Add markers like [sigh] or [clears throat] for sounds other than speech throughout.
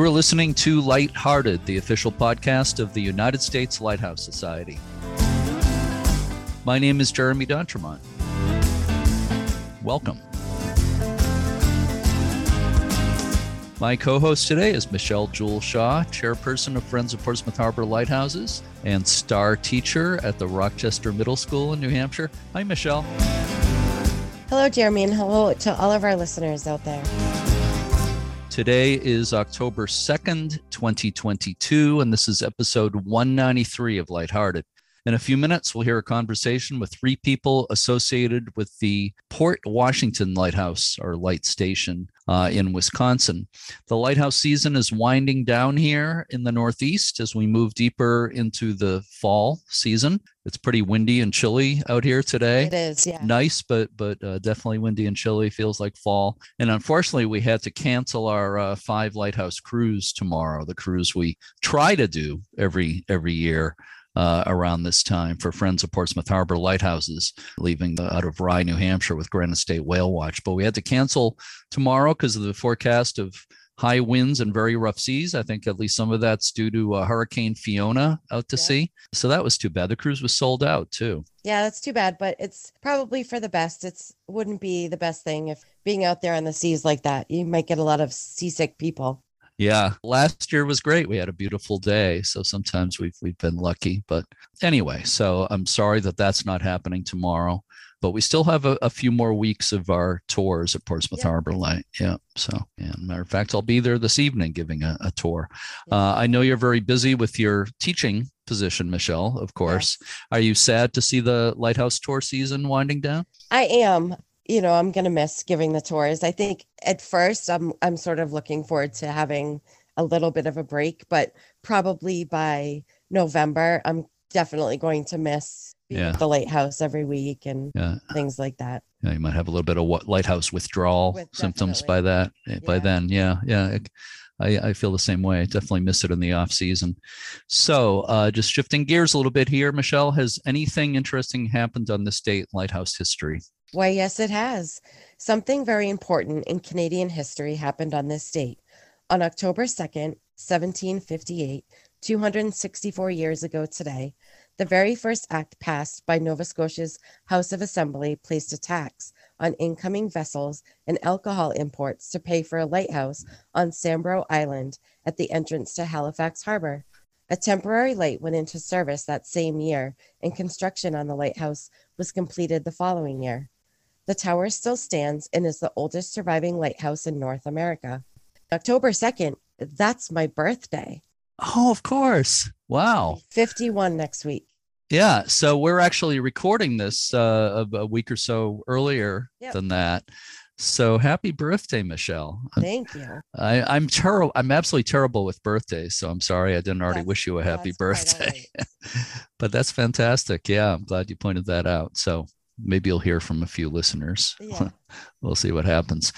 You are listening to Lighthearted, the official podcast of the United States Lighthouse Society. My name is Jeremy D'Entremont. Welcome. My co host today is Michelle Jewel Shaw, chairperson of Friends of Portsmouth Harbor Lighthouses and star teacher at the Rochester Middle School in New Hampshire. Hi, Michelle. Hello, Jeremy, and hello to all of our listeners out there. Today is October 2nd, 2022, and this is episode 193 of Lighthearted. In a few minutes, we'll hear a conversation with three people associated with the Port Washington Lighthouse or Light Station uh, in Wisconsin. The lighthouse season is winding down here in the Northeast as we move deeper into the fall season. It's pretty windy and chilly out here today. It is, yeah. Nice, but but uh, definitely windy and chilly. Feels like fall. And unfortunately, we had to cancel our uh, five lighthouse cruise tomorrow. The cruise we try to do every every year uh, around this time for Friends of Portsmouth Harbor Lighthouses, leaving the, out of Rye, New Hampshire with Granite State Whale Watch. But we had to cancel tomorrow because of the forecast of high winds and very rough seas. I think at least some of that's due to uh, Hurricane Fiona out to yeah. sea. So that was too bad. The cruise was sold out too. Yeah, that's too bad, but it's probably for the best. It's wouldn't be the best thing if being out there on the seas like that. You might get a lot of seasick people. Yeah, last year was great. We had a beautiful day, so sometimes we've we've been lucky. But anyway, so I'm sorry that that's not happening tomorrow, but we still have a, a few more weeks of our tours at Portsmouth yeah. Harbor Light. Yeah. So, and matter of fact, I'll be there this evening giving a, a tour. Uh, I know you're very busy with your teaching position, Michelle. Of course, yes. are you sad to see the lighthouse tour season winding down? I am you know, I'm going to miss giving the tours. I think at first I'm I'm sort of looking forward to having a little bit of a break, but probably by November I'm definitely going to miss yeah. the lighthouse every week and yeah. things like that. Yeah, you might have a little bit of what lighthouse withdrawal With symptoms by that eh, by then. Yeah, yeah. I, I, feel the same way. I definitely miss it in the off season. So, uh, just shifting gears a little bit here, Michelle, has anything interesting happened on this date lighthouse history? Why, yes, it has. Something very important in Canadian history happened on this date. On October 2nd, 1758, 264 years ago today, the very first act passed by Nova Scotia's House of Assembly placed a tax on incoming vessels and alcohol imports to pay for a lighthouse on Sambro Island at the entrance to Halifax Harbor. A temporary light went into service that same year, and construction on the lighthouse was completed the following year. The tower still stands and is the oldest surviving lighthouse in North America. October 2nd, that's my birthday. Oh, of course. Wow. 51 next week. Yeah. So we're actually recording this uh, a, week or so earlier yep. than that. So happy birthday, Michelle. Thank you. I, am terrible. I'm absolutely terrible with birthdays. So I'm sorry I didn't already that's, wish you a happy birthday. [laughs] but that's fantastic. Yeah. I'm glad you pointed that out. So maybe you'll hear from a few listeners. Yeah. [laughs] we'll see what happens.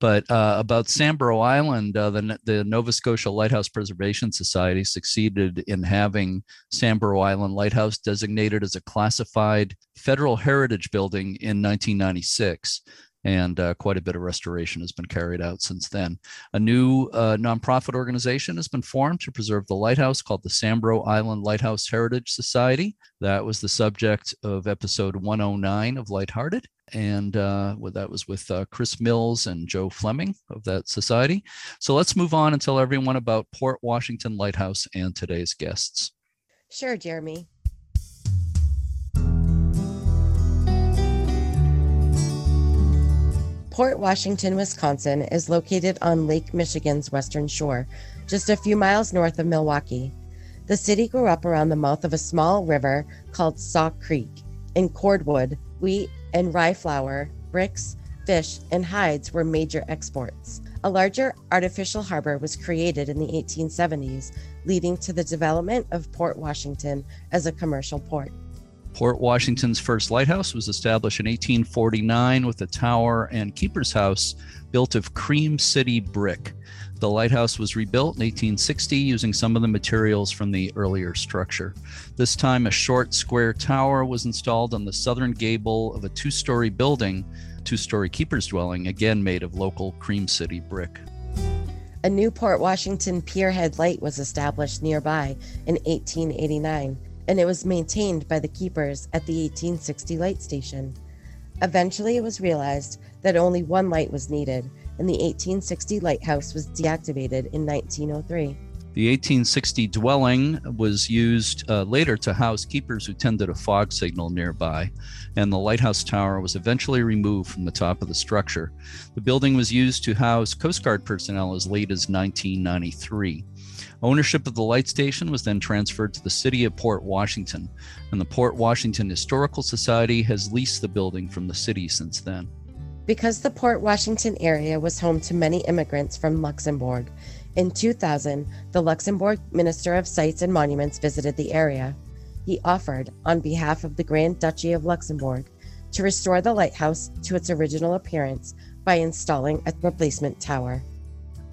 But uh, about Sambro Island, uh, the, the Nova Scotia Lighthouse Preservation Society succeeded in having Sambro Island Lighthouse designated as a classified federal heritage building in 1996 and uh, quite a bit of restoration has been carried out since then. A new uh, nonprofit organization has been formed to preserve the lighthouse called the Sambro Island Lighthouse Heritage Society. That was the subject of episode 109 of Lighthearted. And uh, well, that was with uh, Chris Mills and Joe Fleming of that society. So let's move on and tell everyone about Port Washington Lighthouse and today's guests. Sure, Jeremy. Port Washington, Wisconsin is located on Lake Michigan's western shore, just a few miles north of Milwaukee. The city grew up around the mouth of a small river called Sauk Creek. In cordwood, wheat and rye flour, bricks, fish, and hides were major exports. A larger artificial harbor was created in the 1870s, leading to the development of Port Washington as a commercial port. Port Washington's first lighthouse was established in 1849 with a tower and keeper's house built of cream city brick. The lighthouse was rebuilt in 1860 using some of the materials from the earlier structure. This time, a short square tower was installed on the southern gable of a two story building, two story keeper's dwelling, again made of local cream city brick. A new Port Washington Pierhead Light was established nearby in 1889, and it was maintained by the keepers at the 1860 light station. Eventually, it was realized that only one light was needed, and the 1860 lighthouse was deactivated in 1903. The 1860 dwelling was used uh, later to house keepers who tended a fog signal nearby, and the lighthouse tower was eventually removed from the top of the structure. The building was used to house Coast Guard personnel as late as 1993. Ownership of the light station was then transferred to the city of Port Washington, and the Port Washington Historical Society has leased the building from the city since then. Because the Port Washington area was home to many immigrants from Luxembourg, in 2000, the Luxembourg Minister of Sites and Monuments visited the area. He offered, on behalf of the Grand Duchy of Luxembourg, to restore the lighthouse to its original appearance by installing a replacement tower.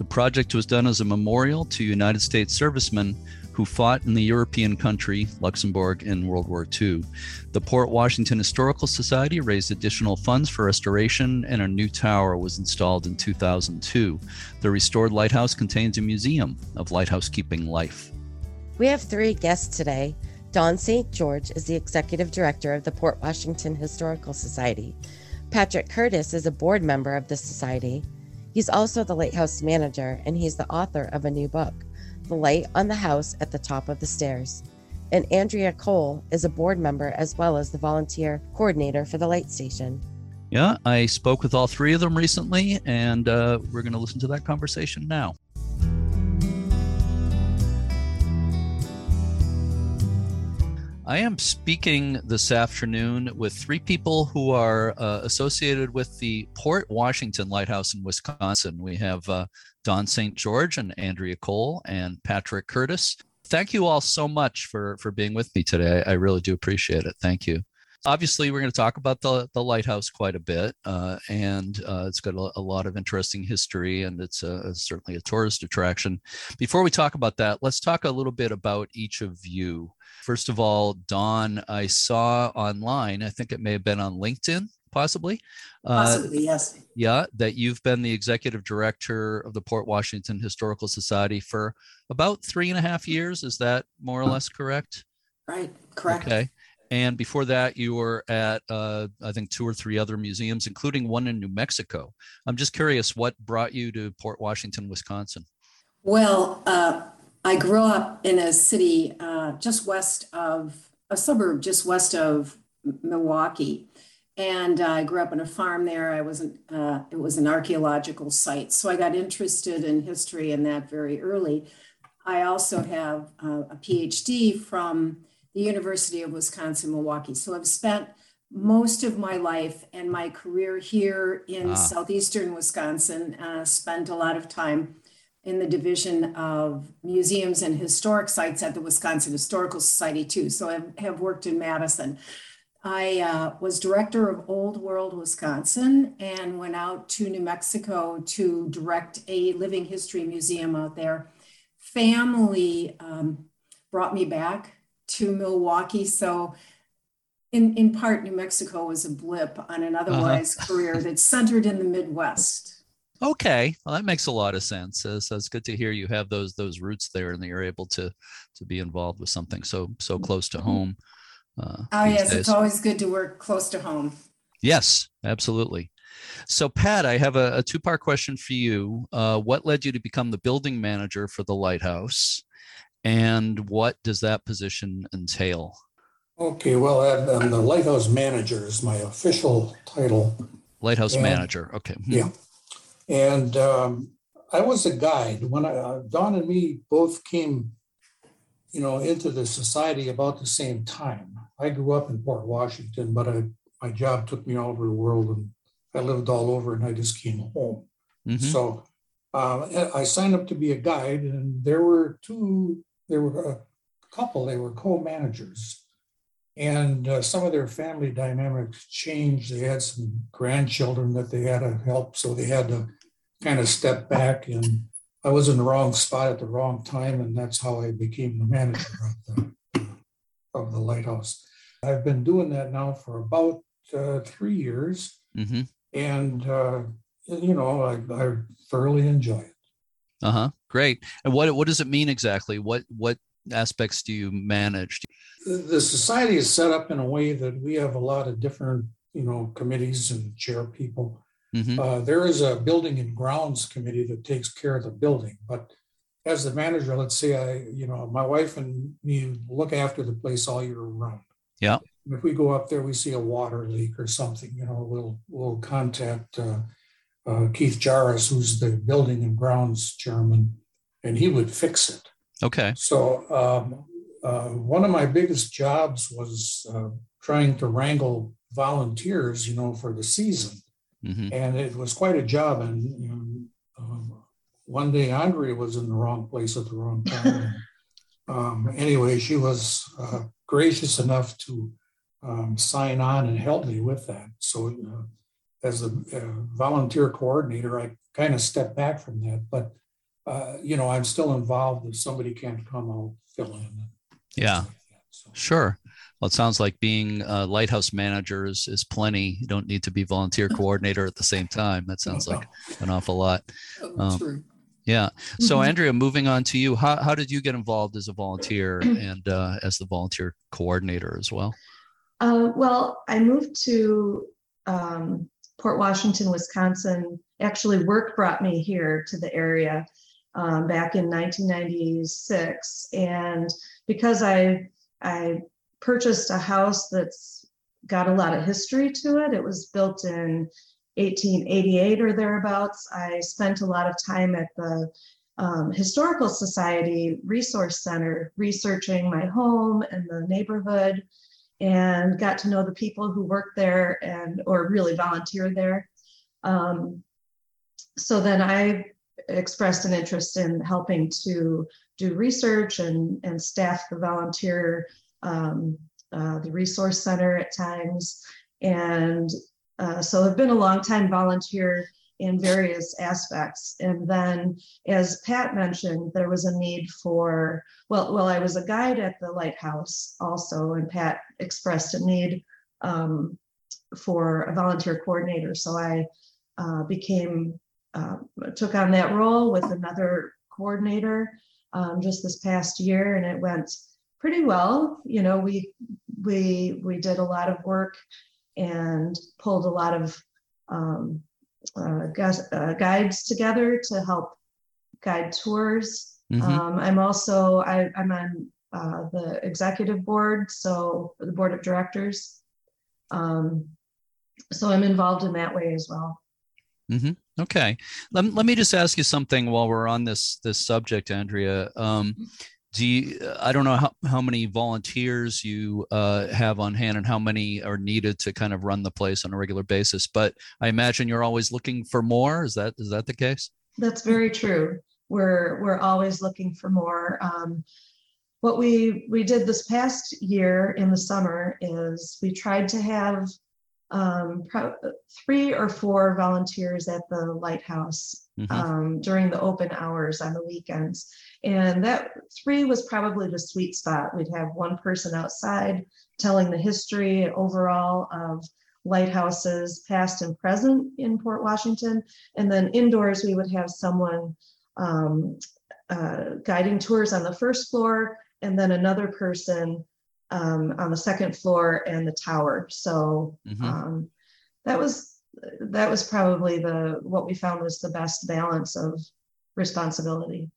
The project was done as a memorial to United States servicemen who fought in the European country, Luxembourg, in World War II. The Port Washington Historical Society raised additional funds for restoration, and a new tower was installed in 2002. The restored lighthouse contains a museum of lighthouse keeping life. We have three guests today. Don St. George is the executive director of the Port Washington Historical Society. Patrick Curtis is a board member of the society. He's also the lighthouse manager, and he's the author of a new book the light on the house at the top of the stairs. And Andrea Cole is a board member as well as the volunteer coordinator for the light station. Yeah, I spoke with all three of them recently, and uh, we're going to listen to that conversation now. I am speaking this afternoon with three people who are uh, associated with the Port Washington Lighthouse in Wisconsin. We have uh, Don St. George and Andrea Cole and Patrick Curtis. Thank you all so much for for being with me today. I really do appreciate it. Thank you. Obviously, we're going to talk about the, the lighthouse quite a bit, uh, and uh, it's got a, a, lot of interesting history, and it's a, certainly a tourist attraction. Before we talk about that, let's talk a little bit about each of you. First of all, Don, I saw online, I think it may have been on LinkedIn, possibly. Uh, possibly, uh, yes. Yeah, that you've been the executive director of the Port Washington Historical Society for about three and a half years. Is that more or less correct? Right, correct. Okay. And before that, you were at, uh, I think, two or three other museums, including one in New Mexico. I'm just curious, what brought you to Port Washington, Wisconsin? Well, uh, I grew up in a city uh, just west of a suburb just west of Milwaukee, and I grew up on a farm there. I wasn't. Uh, it was an archaeological site, so I got interested in history in that very early. I also have uh, a PhD from the University of Wisconsin Milwaukee, so I've spent most of my life and my career here in ah. southeastern Wisconsin. Uh, spent a lot of time in the division of museums and historic sites at the Wisconsin Historical Society too. So I have worked in Madison. I uh, was director of Old World Wisconsin and went out to New Mexico to direct a living history museum out there. Family um, brought me back to Milwaukee. So in, in part, New Mexico was a blip on an uh-huh. otherwise uh-huh. career that's centered in the Midwest. Okay, well, that makes a lot of sense. Uh, so it's good to hear you have those those roots there, and that you're able to to be involved with something so so close to mm-hmm. home. Uh, oh yes, days. it's always good to work close to home. Yes, absolutely. So Pat, I have a, a two part question for you. Uh, what led you to become the building manager for the lighthouse, and what does that position entail? Okay, well, I'm the lighthouse manager is my official title. Lighthouse and, manager. Okay. Hmm. Yeah. And um, I was a guide when I, uh, Don and me both came, you know, into the society about the same time. I grew up in Port Washington, but I, my job took me all over the world and I lived all over and I just came home. Mm-hmm. So uh, I signed up to be a guide, and there were two, there were a couple, they were co managers. And uh, some of their family dynamics changed. They had some grandchildren that they had to help, so they had to kind of step back and I was in the wrong spot at the wrong time, and that's how I became the manager of the of the lighthouse. I've been doing that now for about uh, three years, mm-hmm. and uh, you know I, I, thoroughly enjoy it. Uh huh. Great. And what what does it mean exactly? What what aspects do you manage? The, society is set up in a way that we have a lot of different, you know, committees and chair people. Mhm. Uh, there is a building and grounds committee that takes care of the building, but as the manager, let's say I, you know, my wife and me look after the place all year round. Yeah. If we go up there, we see a water leak or something, you know, we'll, we'll contact, uh, uh, Keith Jarvis, who's the building and grounds chairman, and he would fix it. Okay. So um, uh, one of my biggest jobs was uh, trying to wrangle volunteers, you know, for the season, hmm and it was quite a job. And you know, um, one day Andrea was in the wrong place at the wrong time. [laughs] um, anyway, she was uh, gracious enough to um, sign on and help me with that. So uh, as a uh, volunteer coordinator, I kind of stepped back from that, but uh, you know, I'm still involved. If somebody can't come, I'll fill in. Yeah. stuff like that. So, Sure. Well, it sounds like being a lighthouse manager is, is plenty. You don't need to be volunteer [laughs] coordinator at the same time. That sounds like an awful lot. Oh, Um, True. Yeah. So, Mhm. Andrea, moving on to you, how, how did you get involved as a volunteer [clears throat] and uh, as the volunteer coordinator as well? Uh, well, I moved to um, Port Washington, Wisconsin. Actually, work brought me here to the area um, back in 1996, and because I I purchased a house that's got a lot of history to it. It was built in 1888 or thereabouts. I spent a lot of time at the um, Historical Society Resource Center researching my home and the neighborhood and got to know the people who work there and or really volunteer there. Um, so then I expressed an interest in helping to do research and, and staff the volunteer, um, uh, the resource center at times. And uh, so I've been a long time volunteer in various aspects. And then, as Pat mentioned, there was a need for, well, well, I was a guide at the lighthouse also, and Pat expressed a need um, for a volunteer coordinator. So I uh, became, uh, took on that role with another coordinator um, just this past year, and it went pretty well. You know, we we we did a lot of work and pulled a lot of um, uh, gus- uh, guides together to help guide tours. Mhm. Um, I'm also I, I'm on uh, the executive board, so the board of directors. Um, so I'm involved in that way as well. Okay. Let, let me just ask you something while we're on this this subject, Andrea. Um, do you, I don't know how, how many volunteers you uh, have on hand and how many are needed to kind of run the place on a regular basis, but I imagine you're always looking for more. Is that is that the case? That's very true. We're we're always looking for more. Um, what we we did this past year in the summer is we tried to have um, pro- three or four volunteers at the lighthouse Mhm. um, during the open hours on the weekends. And that three was probably the sweet spot. We'd have one person outside telling the history overall of lighthouses, past and present in Port Washington. And then indoors, we would have someone um, uh, guiding tours on the first floor, and then another person um, on the second floor and the tower. So Mhm. um, that was that was probably the what we found was the best balance of responsibility.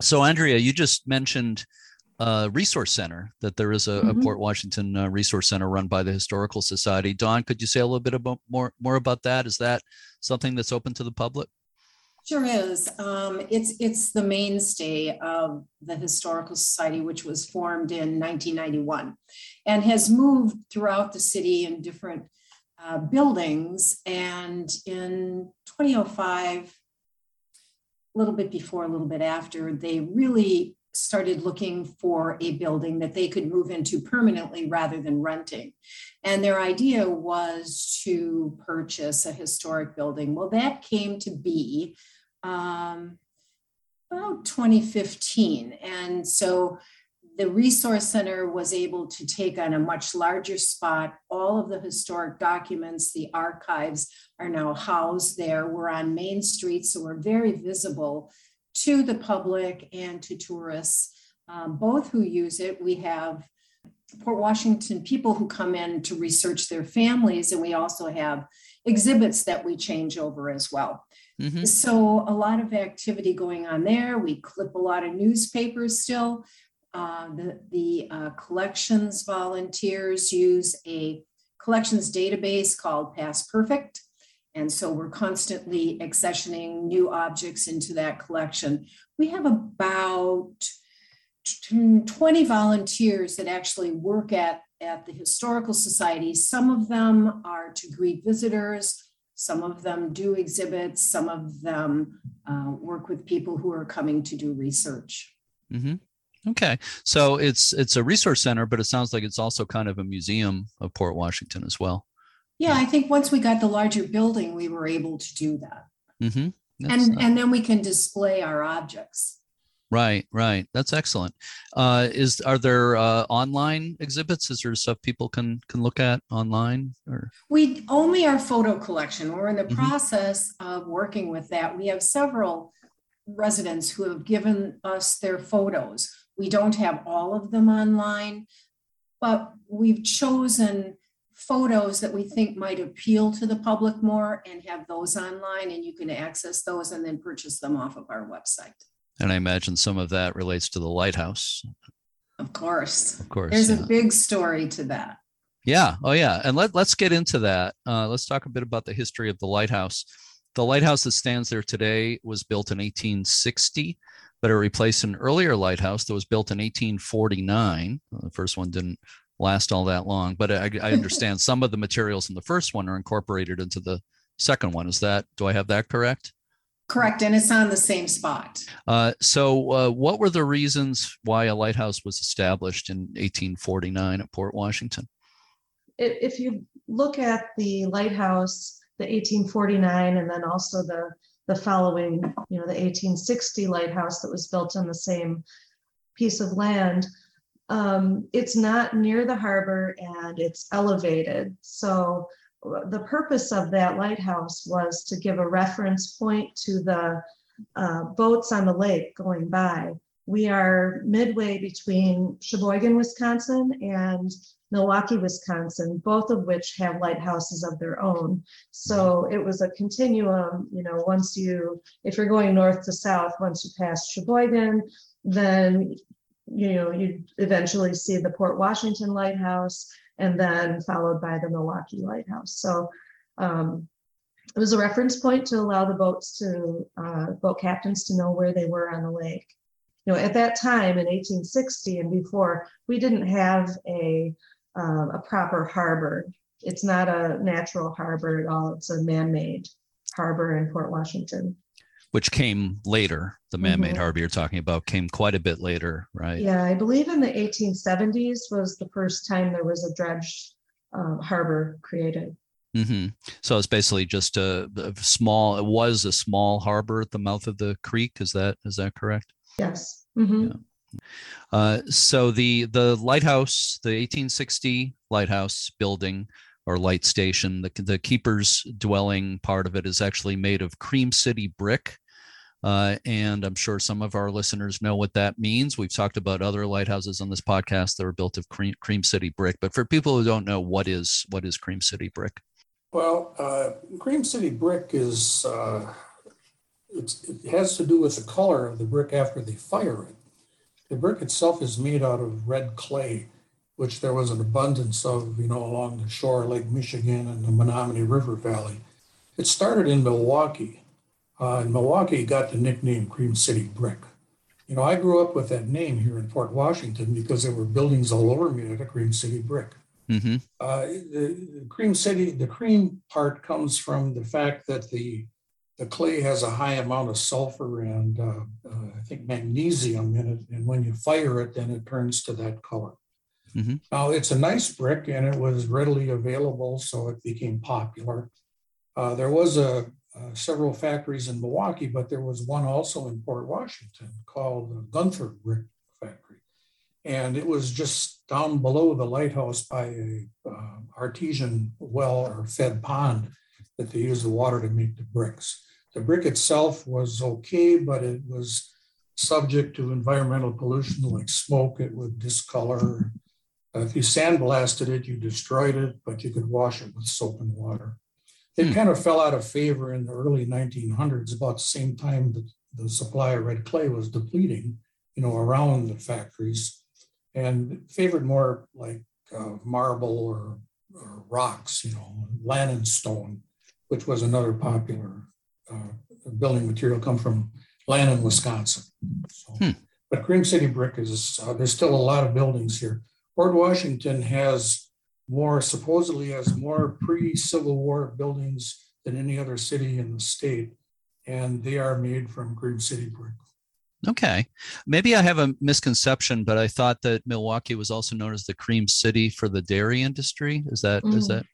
So, Andrea, you just mentioned uh, resource center that there is a, a Mhm. Port Washington uh, resource center run by the Historical Society. Don, could you say a little bit about more more about that? Is that something that's open to the public? Sure is. Um, it's, it's the mainstay of the Historical Society, which was formed in 1991 and has moved throughout the city in different uh, buildings. And in 2005, a little bit before, a little bit after, they really started looking for a building that they could move into permanently rather than renting. And their idea was to purchase a historic building. Well, that came to be um, about 2015. And so the Resource Center was able to take on a much larger spot. All of the historic documents, the archives are now housed there. We're on Main Street, so we're very visible to the public and to tourists, um, both who use it. We have Port Washington people who come in to research their families, and we also have exhibits that we change over as well. Mm-hmm. So, a lot of activity going on there. We clip a lot of newspapers still. Uh, the the uh, collections volunteers use a collections database called Past Perfect. And so we're constantly accessioning new objects into that collection. We have about 20 volunteers that actually work at, at the Historical Society. Some of them are to greet visitors, some of them do exhibits, some of them uh, work with people who are coming to do research. Mm-hmm. Okay, so it's it's a resource center, but it sounds like it's also kind of a museum of Port Washington as well. Yeah, I think once we got the larger building, we were able to do that. Mm-hmm. And uh, and then we can display our objects. Right, right. That's excellent. Uh, is are there uh, online exhibits? Is there stuff people can can look at online? Or we only our photo collection. We're in the mm-hmm. process of working with that. We have several residents who have given us their photos. We don't have all of them online, but we've chosen photos that we think might appeal to the public more and have those online and you can access those and then purchase them off of our website. And I imagine some of that relates to the lighthouse. Of course. Of course. There's yeah. a big story to that. Yeah. Oh, yeah. And let, let's get into that. Uh, let's talk a bit about the history of the lighthouse. The lighthouse that stands there today was built in 1860 but it replaced an earlier lighthouse that was built in 1849. The first one didn't last all that long, but I, I understand [laughs] some of the materials in the first one are incorporated into the second one. Is that, do I have that correct? Correct, and it's on the same spot. Uh, so, uh, what were the reasons why a lighthouse was established in 1849 at Port Washington? If you look at the lighthouse, the 1849, and then also the the following, you know, the 1860 lighthouse that was built on the same piece of land. Um, it's not near the harbor and it's elevated. So the purpose of that lighthouse was to give a reference point to the uh, boats on the lake going by. We are midway between Sheboygan, Wisconsin and Milwaukee, Wisconsin, both of which have lighthouses of their own. So it was a continuum, you know, once you, if you're going north to south, once you pass Sheboygan, then, you know, you eventually see the Port Washington Lighthouse and then followed by the Milwaukee Lighthouse. So um, it was a reference point to allow the boats to, uh, boat captains to know where they were on the lake. You know, at that time in 1860 and before, we didn't have a um, a proper harbor. It's not a natural harbor at all. It's a man-made harbor in Port Washington. Which came later. The man-made mm-hmm. harbor you're talking about came quite a bit later, right? Yeah, I believe in the 1870s was the first time there was a dredged um, harbor created. Mm-hmm. So it's basically just a, a, small. It was a small harbor at the mouth of the creek. Is that is that correct? Yes. Mm-hmm. Yeah. Uh, so the the lighthouse, the 1860 lighthouse building or light station, the, the keeper's dwelling part of it is actually made of cream city brick. Uh, and I'm sure some of our listeners know what that means. We've talked about other lighthouses on this podcast that are built of cream, cream city brick. But for people who don't know, what is what is cream city brick? Well, uh, cream city brick is uh, it has to do with the color of the brick after they fire it. The brick itself is made out of red clay, which there was an abundance of, you know, along the shore of Lake Michigan and the Menominee River Valley. It started in Milwaukee, uh, and Milwaukee got the nickname Cream City Brick. You know, I grew up with that name here in Port Washington because there were buildings all over me that are Cream City Brick. Mm-hmm. Uh, the, the Cream City, the cream part comes from the fact that the the clay has a high amount of sulfur and uh, uh, I think magnesium in it. And when you fire it, then it turns to that color. Mm-hmm. Now, it's a nice brick and it was readily available, so it became popular. Uh, there was a, uh, several factories in Milwaukee, but there was one also in Port Washington called Gunther Brick Factory. And it was just down below the lighthouse by a uh, artesian well or fed pond that they used the water to make the bricks. The brick itself was okay, but it was subject to environmental pollution like smoke. It would discolor. Uh, if you sandblasted it, you destroyed it, but you could wash it with soap and water. It Hmm. kind of fell out of favor in the early 1900s, about the same time that the supply of red clay was depleting, you know, around the factories, and favored more like uh, marble or, or rocks, you know, Lannon stone, which was another popular uh, building material come from Lannon, Wisconsin. So, Hmm. But Cream City brick is, uh, there's still a lot of buildings here. Port Washington has more, supposedly has more pre-Civil War buildings than any other city in the state. And they are made from Cream City brick. Okay. Maybe I have a misconception, but I thought that Milwaukee was also known as the cream city for the dairy industry. Is that is Mm. that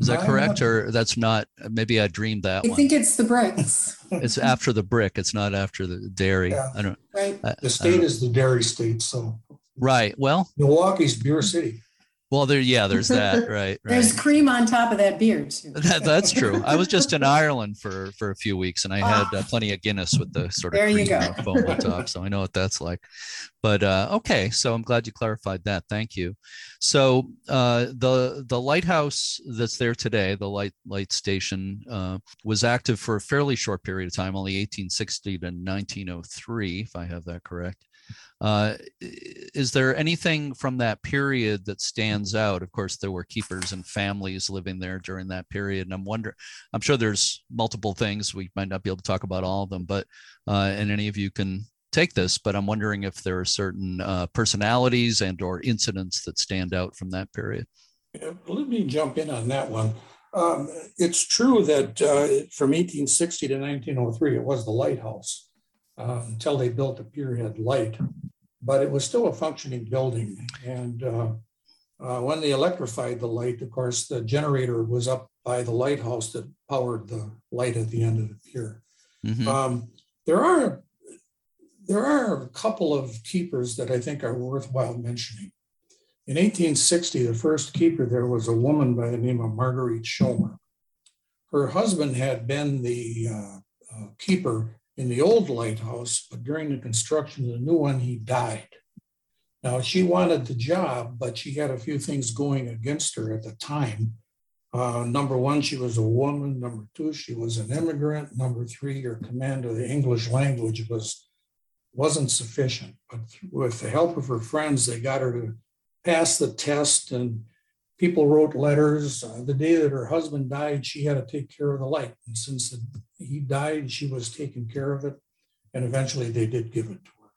is that I'm correct not- or that's not maybe I dreamed that I one. think it's the bricks, [laughs] It's after the brick, it's not after the dairy. Yeah. I don't right? I- The state is the dairy state, so right. Well, Milwaukee's beer city. well there yeah, there's that, [laughs] right, There's right. cream on top of that beer too. [laughs] That, that's true. I was just in [laughs] Ireland for for a few weeks, and I had uh, plenty of Guinness with the sort of There you cream go. foam on top, so I know what that's like. But uh, okay, so I'm glad you clarified that. Thank you. So uh, the the lighthouse that's there today, the light light station, uh, was active for a fairly short period of time, only 1860 to 1903, if I have that correct. Uh, is there anything from that period that stands out? Of course, there were keepers and families living there during that period, and I'm wondering. I'm sure there's multiple things we might not be able to talk about all of them, but uh, and any of you can take this. But I'm wondering if there are certain uh, personalities and or incidents that stand out from that period. Let me jump in on that one. Um, It's true that uh, from 1860 to 1903, it was the lighthouse uh, until they built the Pierhead Light. But it was still a functioning building. And uh, uh, when they electrified the light, of course, the generator was up by the lighthouse that powered the light at the end of the pier. Mhm. Um, there are there are a couple of keepers that I think are worthwhile mentioning. In 1860, the first keeper there was a woman by the name of Marguerite Schomer. Her husband had been the uh, uh, keeper in the old lighthouse, but during the construction of the new one, he died. Now, she wanted the job, but she had a few things going against her at the time. Uh, number one, she was a woman. Number two, she was an immigrant. Number three, her command of the English language was wasn't sufficient. But with the help of her friends, they got her to pass the test, and people wrote letters. Uh, the day that her husband died, she had to take care of the light, and since the, he died, she was taking care of it, and eventually they did give it to her.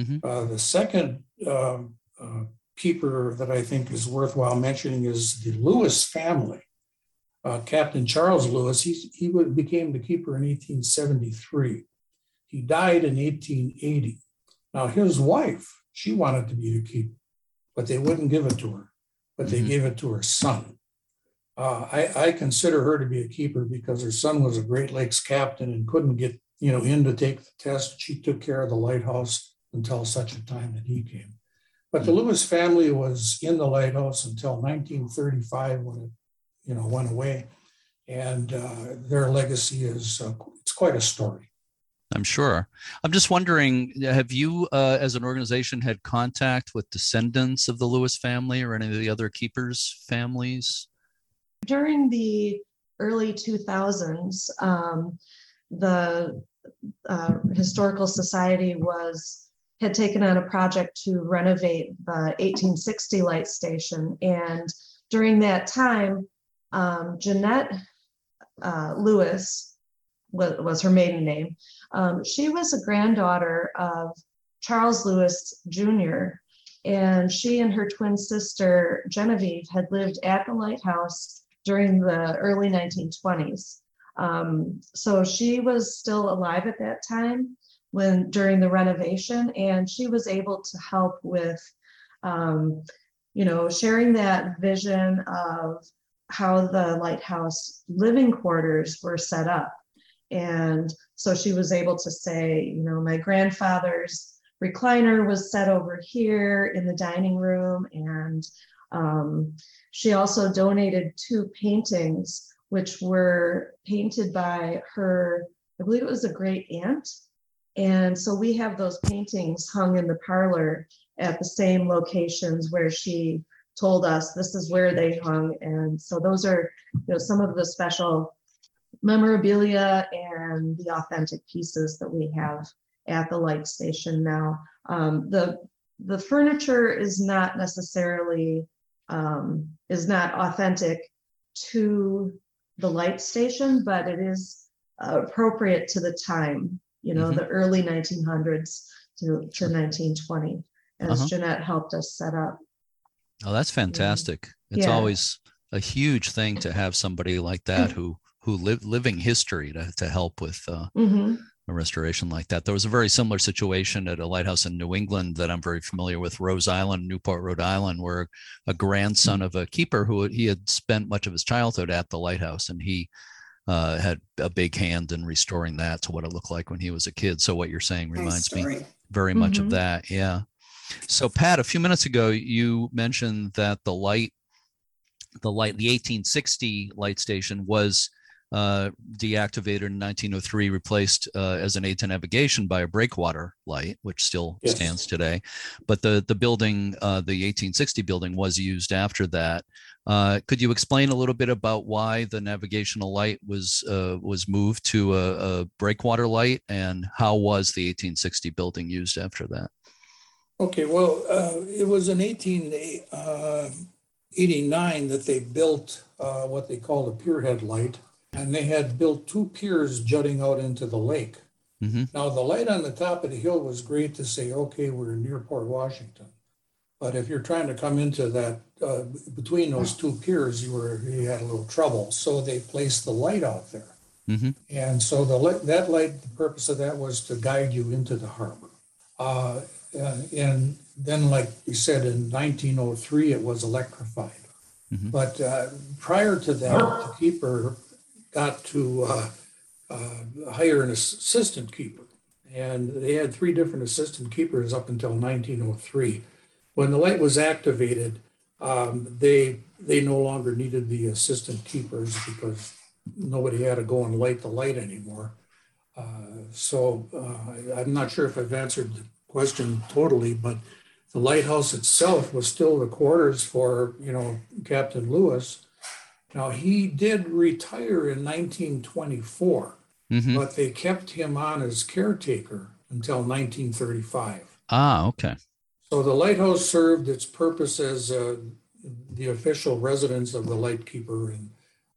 Mhm. Uh, the second um, uh, keeper that I think is worthwhile mentioning is the Lewis family. Uh, Captain Charles Lewis, he wa- became the keeper in 1873. He died in 1880. Now, his wife, she wanted to be the keeper, but they wouldn't give it to her, but they Mhm. gave it to her son. Uh, I, I consider her to be a keeper because her son was a Great Lakes captain and couldn't get, you know, in to take the test. She took care of the lighthouse until such a time that he came. But the Lewis family was in the lighthouse until 1935 when it, you know, went away. And uh, their legacy is, uh, it's quite a story. I'm sure. I'm just wondering, have you, uh, as an organization, had contact with descendants of the Lewis family or any of the other keepers' families? During the early 2000s, um, the uh, Historical Society was had taken on a project to renovate the 1860 light station. And during that time, um, Jeanette uh, Lewis was, was her maiden name. Um, she was a granddaughter of Charles Lewis Jr. And she and her twin sister Genevieve had lived at the lighthouse during the early 1920s. Um, so she was still alive at that time when during the renovation, and she was able to help with, um, you know, sharing that vision of how the lighthouse living quarters were set up. And so she was able to say, you know, my grandfather's recliner was set over here in the dining room, and um, she also donated two paintings, which were painted by her I believe it was a great aunt. And so we have those paintings hung in the parlor at the same locations where she told us this is where they hung. And so those are, you know, some of the special memorabilia and the authentic pieces that we have at the light station now. Um, the the furniture is not necessarily um, is not authentic to the light station, but it is uh, appropriate to the time. You know, Mhm. the early 1900s to, to 1920, as Uh-huh. Jeanette helped us set up. Oh, that's fantastic. It's Yeah. always a huge thing to have somebody like that [clears throat] who who live living history to, to help with uh, Mhm. a restoration like that. There was a very similar situation at a lighthouse in New England that I'm very familiar with, Rose Island, Newport, Rhode Island, where a grandson of a keeper who he had spent much of his childhood at the lighthouse, and he uh, had a big hand in restoring that to what it looked like when he was a kid. So what you're saying Nice reminds me story. very much of Mhm. that. Yeah. So Pat, a few minutes ago, you mentioned that the light, the light, the 1860 light station was uh, deactivated in 1903, replaced uh, as an aid to navigation by a breakwater light, which still Yes. stands today. But the the building, uh, the 1860 building, was used after that. Uh, could you explain a little bit about why the navigational light was uh, was moved to a, a breakwater light, and how was the 1860 building used after that? Okay, well, uh, it was in eighteen eighty-nine that they built uh, what they call the pier head light. And they had built two piers jutting out into the lake. Mhm. Now, the light on the top of the hill was great to say, okay, we're near Port Washington. But if you're trying to come into that, uh, between those two piers, you were, you had a little trouble. So they placed the light out there. Mhm. And so the light, that light, the purpose of that was to guide you into the harbor. Uh, uh, and then, like you said, in 1903, it was electrified. Mhm. But uh, prior to that, the keeper got to uh, uh, hire an assistant keeper. And they had three different assistant keepers up until 1903. When the light was activated, um, they they no longer needed the assistant keepers because nobody had to go and light the light anymore. Uh, so uh, I'm not sure if I've answered the question totally, but the lighthouse itself was still the quarters for you know Captain Lewis. Now he did retire in 1924, Mhm. but they kept him on as caretaker until 1935. Ah, okay. So the lighthouse served its purpose as uh, the official residence of the lightkeeper. And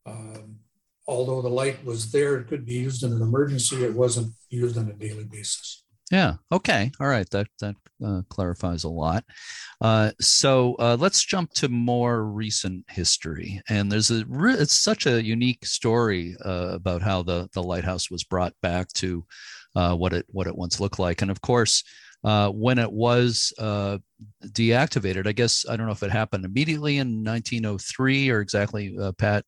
um, although the light was there, it could be used in an emergency. It wasn't used on a daily basis. Yeah. Okay. All right. That that uh, clarifies a lot. Uh, so uh, let's jump to more recent history. And there's a re- it's such a unique story uh, about how the the lighthouse was brought back to uh, what it what it once looked like. And of course, uh, when it was deactivated, I guess I don't know if it happened immediately in 1903 or exactly, Pat.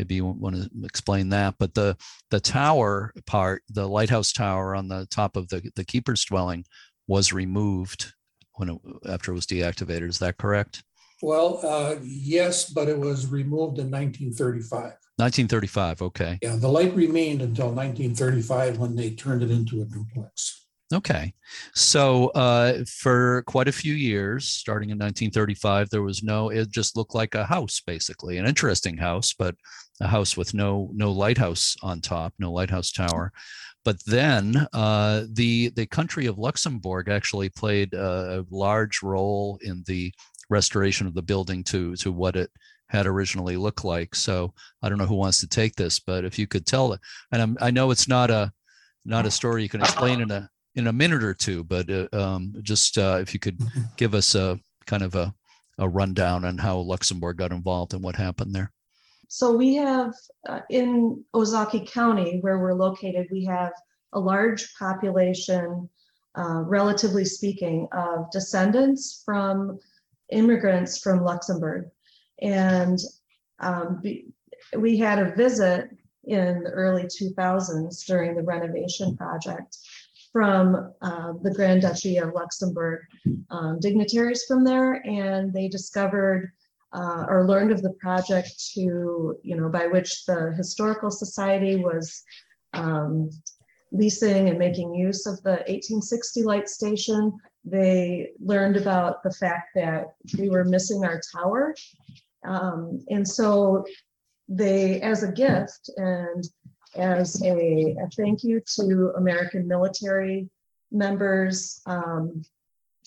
Maybe you want to explain that, but the the tower part, the lighthouse tower on the top of the the keeper's dwelling, was removed when it, after it was deactivated. Is that correct? Well, uh, yes, but it was removed in 1935. 1935. Okay. Yeah, the light remained until 1935 when they turned it into a duplex. Okay. So uh, for quite a few years, starting in 1935, there was no. It just looked like a house, basically, an interesting house, but a house with no no lighthouse on top, no lighthouse tower. But then uh, the the country of Luxembourg actually played a large role in the restoration of the building to to what it had originally looked like. So I don't know who wants to take this, but if you could tell it, and I'm, I know it's not a not a story you can explain in a in a minute or two, but uh, um, just uh, if you could give us a kind of a, a rundown on how Luxembourg got involved and what happened there. So we have uh, in Ozaukee County, where we're located, we have a large population, uh, relatively speaking, of descendants from immigrants from Luxembourg. And um, be- we had a visit in the early 2000s during the renovation project from uh, the Grand Duchy of Luxembourg um, dignitaries from there, and they discovered uh, or learned of the project to, you know, by which the Historical Society was um, leasing and making use of the 1860 light station, they learned about the fact that we were missing our tower. Um, and so they, as a gift and as a, a thank you to American military members, um,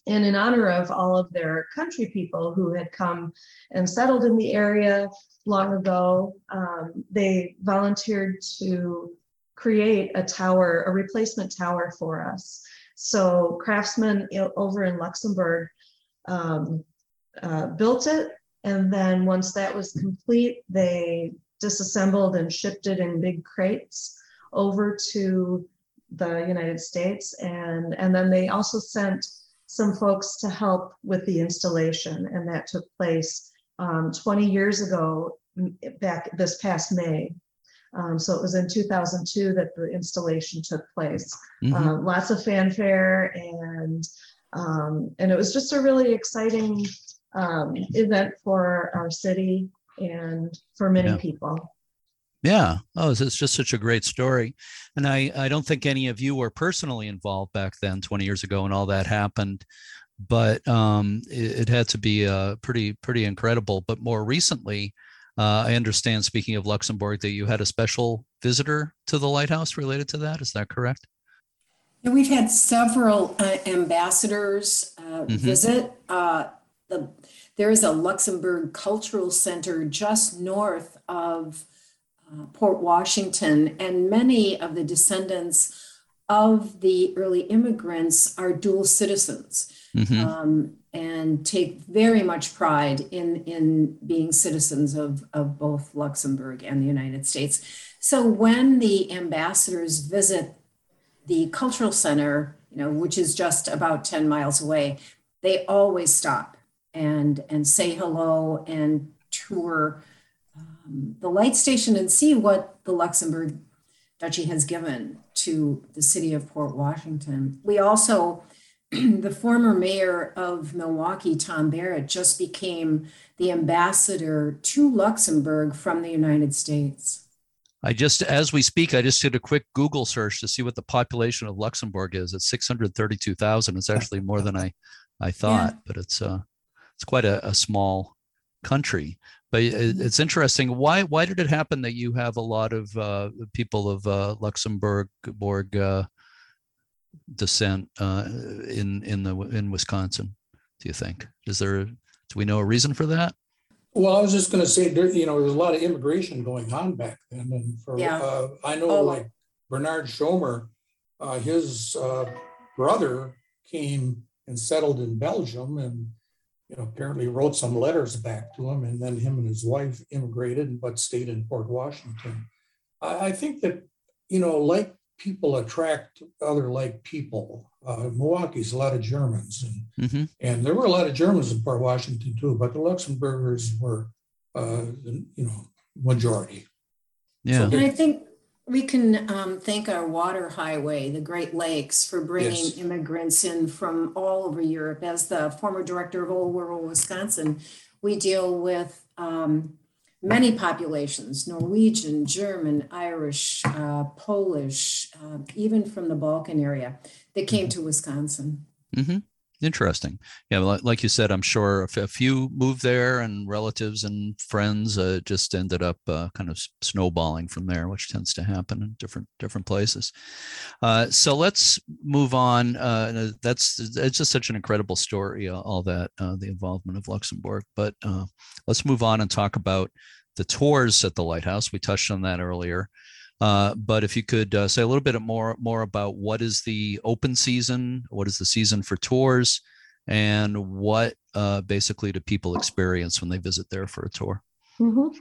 and in honor of all of their country people who had come and settled in the area long ago, um, they volunteered to create a tower, a replacement tower for us. So craftsmen over in Luxembourg um, uh, built it. And then once that was complete, they disassembled and shipped it in big crates over to the United States. And, and then they also sent some folks to help with the installation. And that took place um, 20 years ago, back this past May. Um, so it was in 2002 that the installation took place. Mhm. Um, lots of fanfare and um, and it was just a really exciting um, event for our city and for many Yeah. people. Yeah. Oh, it's, it's just such a great story. And I, I don't think any of you were personally involved back then, 20 years ago, when all that happened. But um, it, it had to be uh, pretty, pretty incredible. But more recently, uh, I understand, speaking of Luxembourg, that you had a special visitor to the lighthouse related to that. Is that correct? Yeah, we've had several uh, ambassadors uh, Mhm. visit. Uh, the, there is a Luxembourg Cultural Center just north of uh, Port Washington, and many of the descendants of the early immigrants are dual citizens Mhm. um, and take very much pride in, in being citizens of, of both Luxembourg and the United States. So when the ambassadors visit the cultural center, you know, which is just about 10 miles away, they always stop and and say hello and tour um, the light station and see what the Luxembourg Duchy has given to the city of Port Washington. We also, [clears throat] the former mayor of Milwaukee, Tom Barrett, just became the ambassador to Luxembourg from the United States. I just, as we speak, I just did a quick Google search to see what the population of Luxembourg is. It's 632,000. It's actually more than I, I thought, but it's, uh, it's quite a, a small country. But it, it's interesting. Why, why did it happen that you have a lot of uh, people of uh, Luxembourg, Borg uh, descent uh, in in the in Wisconsin? Do you think? Is there? Do we know a reason for that? Well, I was just gonna say, there, you know, there's a lot of immigration going on back then, and for, Yeah. uh, I know Oh. like Bernard Schomer, uh, his, uh, brother came and settled in Belgium and, you know, apparently wrote some letters back to him, and then him and his wife immigrated, but stayed in Port Washington. I, I think that, you know, like people attract other like people. Uh, Milwaukee's a lot of Germans and hmm and there were a lot of Germans in Port Washington too, but the Luxembourgers were, uh, you know, majority. Yeah. And I think we can um, thank our water highway, the Great Lakes, for bringing Yes. immigrants in from all over Europe. As the former director of Old World Wisconsin, we deal with um, many populations Norwegian, German, Irish, uh, Polish, uh, even from the Balkan area that came to Wisconsin. hmm Interesting. Yeah, like you said, I'm sure a few moved there, and relatives and friends uh, just ended up uh, kind of snowballing from there, which tends to happen in different different places. Uh, so let's move on. Uh, uh, that's it's just such an incredible story, all that uh, the involvement of Luxembourg. But let's move on and talk about the tours at the lighthouse. We touched on that earlier. Uh, but if you could uh, say a little bit more more about what is the open season, what is the season for tours, and what uh, basically do people experience when they visit there for a tour? Mhm.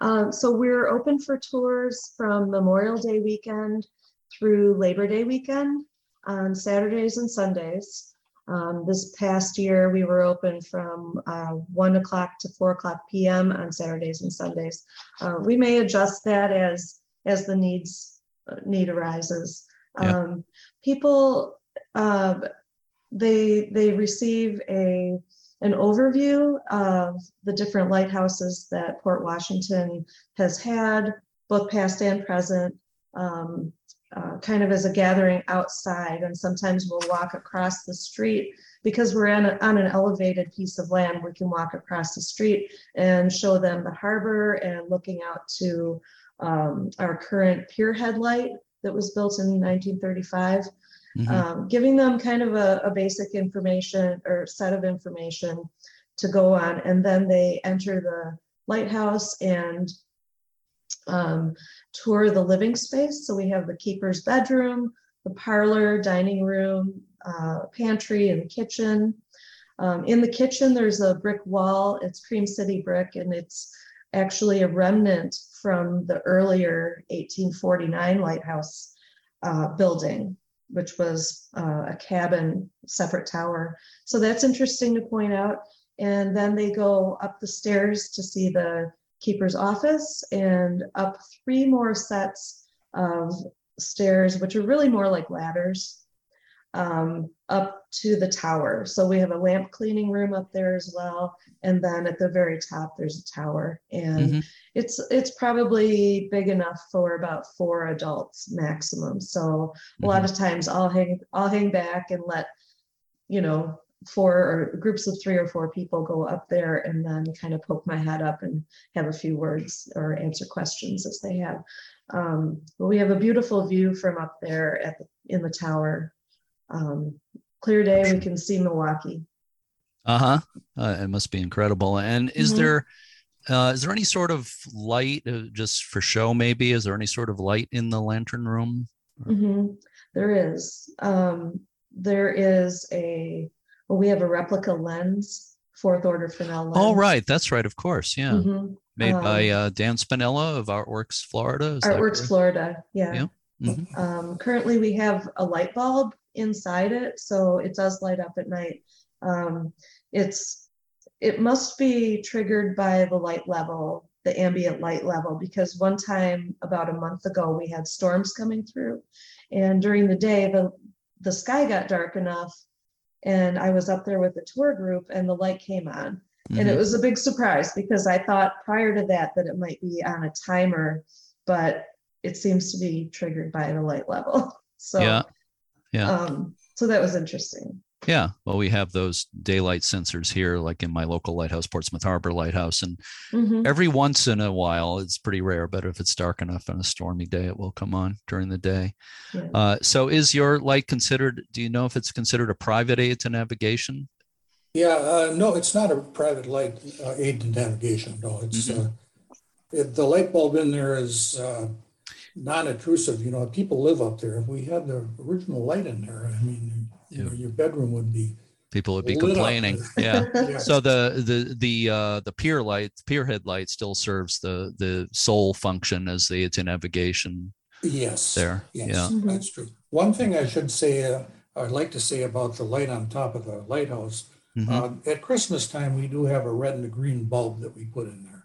Um, so we're open for tours from Memorial Day weekend through Labor Day weekend on Saturdays and Sundays. Um, this past year, we were open from uh, one o'clock to four o'clock PM on Saturdays and Sundays. Uh, we may adjust that as as the needs uh, need arises. Yeah. Um, people uh, they they receive a an overview of the different lighthouses that Port Washington has had, both past and present. Um, uh, kind of as a gathering outside, and sometimes we'll walk across the street because we're a, on an elevated piece of land. We can walk across the street and show them the harbor and looking out to um, our current pier headlight that was built in 1935 Mhm. um, giving them kind of a, a basic information or set of information to go on. And then they enter the lighthouse and um, tour the living space. So we have the keeper's bedroom, the parlor, dining room, uh, pantry, and kitchen. Um, in the kitchen, there's a brick wall. It's Cream City brick, and it's actually a remnant from the earlier 1849 lighthouse uh, building which was uh, a cabin, separate tower. So that's interesting to point out. And then they go up the stairs to see the keeper's office and up three more sets of stairs, which are really more like ladders, um, up to the tower. So we have a lamp cleaning room up there as well. And then at the very top, there's a tower. And Mhm. it's it's probably big enough for about four adults maximum. So a lot of times I'll hang I'll hang back and let you know four or groups of three or four people go up there and then kind of poke my head up and have a few words or answer questions as they have. Um, but we have a beautiful view from up there at the, in the tower. Um, clear day, we can see Milwaukee. Uh-huh. Uh, it must be incredible. And is Mhm. there uh is there any sort of light uh, just for show maybe? Is there any sort of light in the lantern room? Mhm. There is. Um, there is a, well, we have a replica lens, fourth order Fresnel lens. Oh, right. That's right. Of course. Yeah. Mhm. Made by um, uh, Dan Spinella of Artworks Florida. Is Artworks? Florida, yeah. Yeah. Mhm. Um, currently, we have a light bulb inside it, so it does light up at night. Um, it's it must be triggered by the light level, the ambient light level, because one time about a month ago we had storms coming through, and during the day the the sky got dark enough, and I was up there with the tour group, and the light came on, and it Mhm. was a big surprise because I thought prior to that that it might be on a timer, but it seems to be triggered by the light level. [laughs] So Yeah. Yeah. um, so that was interesting. Yeah. Well, we have those daylight sensors here, like in my local lighthouse, Portsmouth Harbor Lighthouse. And Mhm. every once in a while, it's pretty rare, but if it's dark enough on a stormy day, it will come on during the day. Yeah. Uh, so is your light considered, do you know if it's considered a private aid to navigation? Yeah, uh, no, it's not a private light uh, aid to navigation, no, it's, Mhm. uh, it- the light bulb in there is uh, non-intrusive, you know, people live up there. If we had the original light in there, I mean, you know, your bedroom would be. People would be complaining. [laughs] Yeah. yeah. So the the the uh, the pier light, pier head light, still serves the the sole function as the aid to navigation Yes. there. Yes, Yeah. Mhm. that's true. One thing I should say, uh, I'd like to say about the light on top of the lighthouse. Mhm. uh, At Christmas time, we do have a red and a green bulb that we put in there.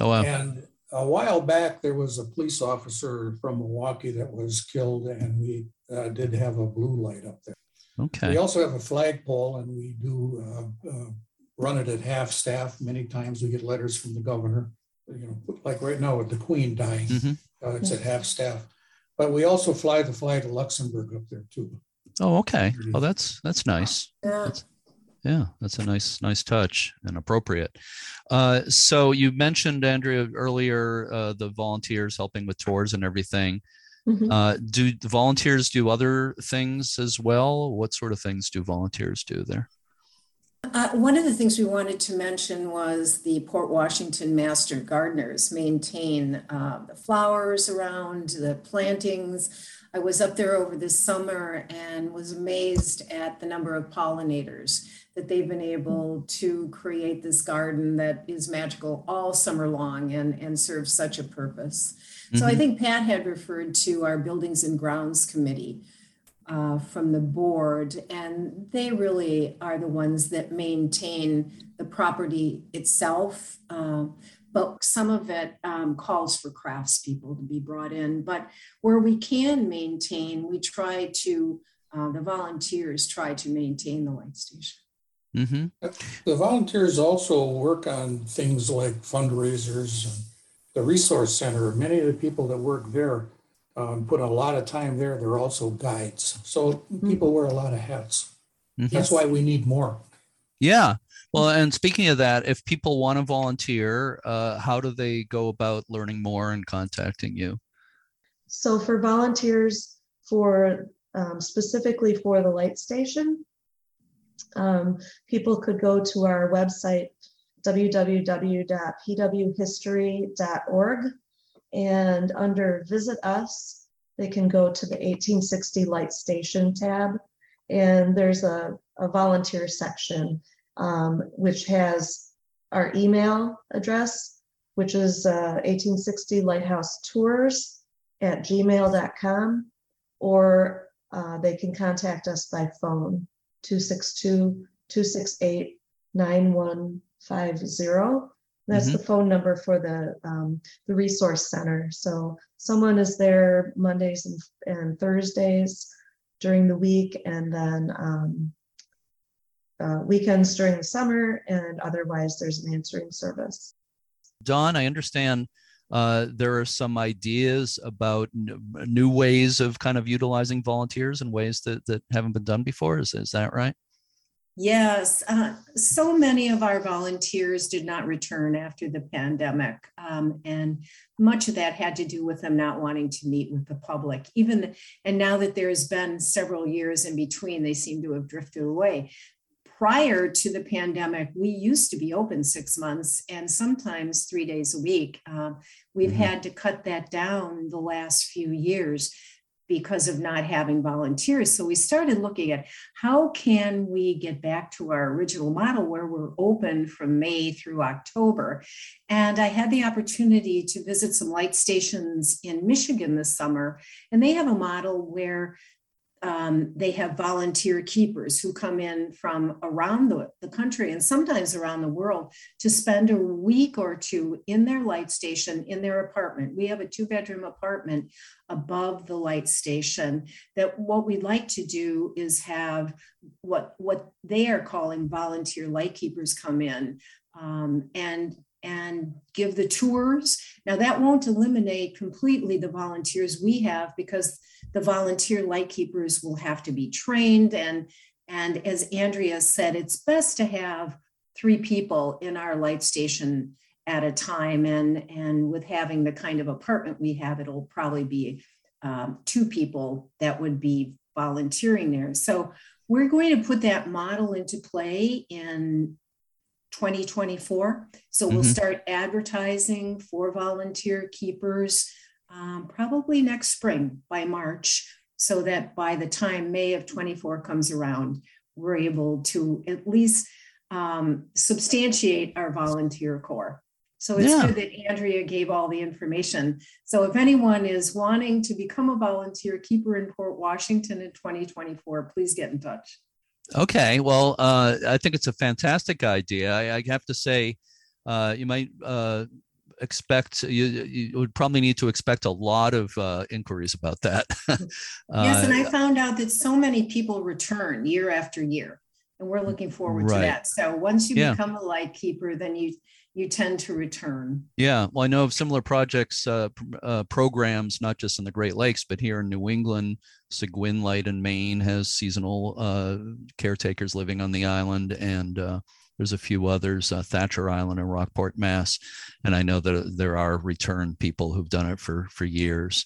Oh wow. And a while back, there was a police officer from Milwaukee that was killed and we uh, did have a blue light up there. Okay. We also have a flagpole and we do uh, uh, run it at half staff. Many times we get letters from the governor, you know, like right now with the queen dying, Mhm. uh, it's at half staff. But we also fly the flag of Luxembourg up there too. Oh, okay. Oh, that's that's nice. Yeah. Yeah, that's a nice nice touch and appropriate. Uh, so you mentioned Andrea earlier uh, the volunteers helping with tours and everything. Mhm. Uh, do the volunteers do other things as well? What sort of things do volunteers do there? Uh, one of the things we wanted to mention was the Port Washington Master Gardeners maintain uh, the flowers around, the plantings. I was up there over the summer and was amazed at the number of pollinators that they've been able to create this garden that is magical all summer long and, and serves such a purpose. So I Mhm. think Pat had referred to our Buildings and Grounds Committee uh, from the board, and they really are the ones that maintain the property itself. uh, But some of it um, calls for craftspeople to be brought in. But where we can maintain, we try to, uh, the volunteers try to maintain the light station. Mhm. The volunteers also work on things like fundraisers and the resource center. Many of the people that work there um, put a lot of time there. They're also guides. So people wear a lot of hats. Mhm. That's why we need more. Yeah. Well, and speaking of that, if people want to volunteer, uh, how do they go about learning more and contacting you? So for volunteers for um, specifically for the light station, um, people could go to our website www.pwhistory.org and under visit us, they can go to the 1860 light station tab and there's a, a volunteer section um, which has our email address, which is uh, 1860 lighthouse tours at gmail.com or uh, they can contact us by phone 262 268 9150. That's the phone number for the um, the resource center. So someone is there Mondays and, and Thursdays during the week, and then um, uh, weekends during the summer, and otherwise there's an answering service. Don, I understand uh, there are some ideas about n- new ways of kind of utilizing volunteers in ways that, that haven't been done before. Is, is that right? Yes, uh, so many of our volunteers did not return after the pandemic. Um, and much of that had to do with them not wanting to meet with the public. Even and now that there's been several years in between, they seem to have drifted away. Prior to the pandemic, we used to be open six months and sometimes three days a week. Uh, we've Mhm. had to cut that down the last few years because of not having volunteers. So we started looking at how can we get back to our original model where we're open from May through October. And I had the opportunity to visit some light stations in Michigan this summer, and they have a model where um, they have volunteer keepers who come in from around the, the country and sometimes around the world to spend a week or two in their light station in their apartment. We have a two bedroom apartment above the light station that what we'd like to do is have what what they are calling volunteer light keepers come in um, and and give the tours. Now that won't eliminate completely the volunteers we have because the volunteer light keepers will have to be trained. And and as andrea said it's best to have three people in our light station at a time. And and with having the kind of apartment we have it'll probably be um, two people that would be volunteering there. So we're going to put that model into play in 2024 so we'll Mhm. start advertising for volunteer keepers um, probably next spring by march so that by the time may of 24 comes around we're able to at least um, substantiate our volunteer corps so it's Yeah. good that Andrea gave all the information. So if anyone is wanting to become a volunteer keeper in Port Washington in 2024, please get in touch. Okay. Well, uh, I think it's a fantastic idea. I, I have to say, uh, you might uh, expect you, you would probably need to expect a lot of uh, inquiries about that. [laughs] Yes, and Uh, I found out that so many people return year after year. And we're looking forward to that. So once you Yeah. become a light keeper, then you you tend to return. Yeah, well, I know of similar projects, uh, uh, programs, not just in the Great Lakes, but here in New England, Seguin Light in Maine has seasonal uh, caretakers living on the island, and uh, there's a few others, uh, Thacher Island and Rockport, Mass. And I know that there are return people who've done it for for years.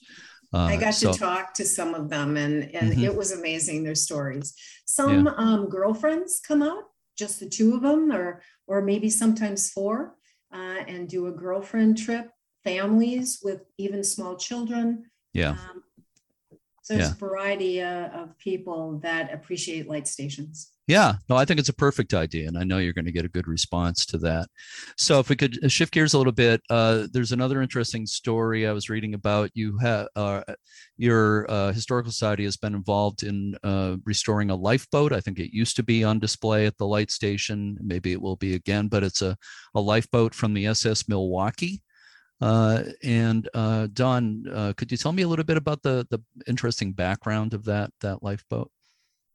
Uh, I got so- to talk to some of them and, and Mhm. it was amazing, their stories. Some um, girlfriends come out, just the two of them, or, or maybe sometimes four, uh, and do a girlfriend trip, families with even small children. Yeah. Um, So there's Yeah. a variety uh, of people that appreciate light stations. Yeah, no, I think it's a perfect idea, and I know you're going to get a good response to that. So, if we could uh, shift gears a little bit, uh, there's another interesting story I was reading about. You have uh, your uh, historical society has been involved in uh, restoring a lifeboat. I think it used to be on display at the light station. Maybe it will be again, but it's a a lifeboat from the SS Milwaukee. Uh, and Don, could you tell me a little bit about the the interesting background of that that lifeboat?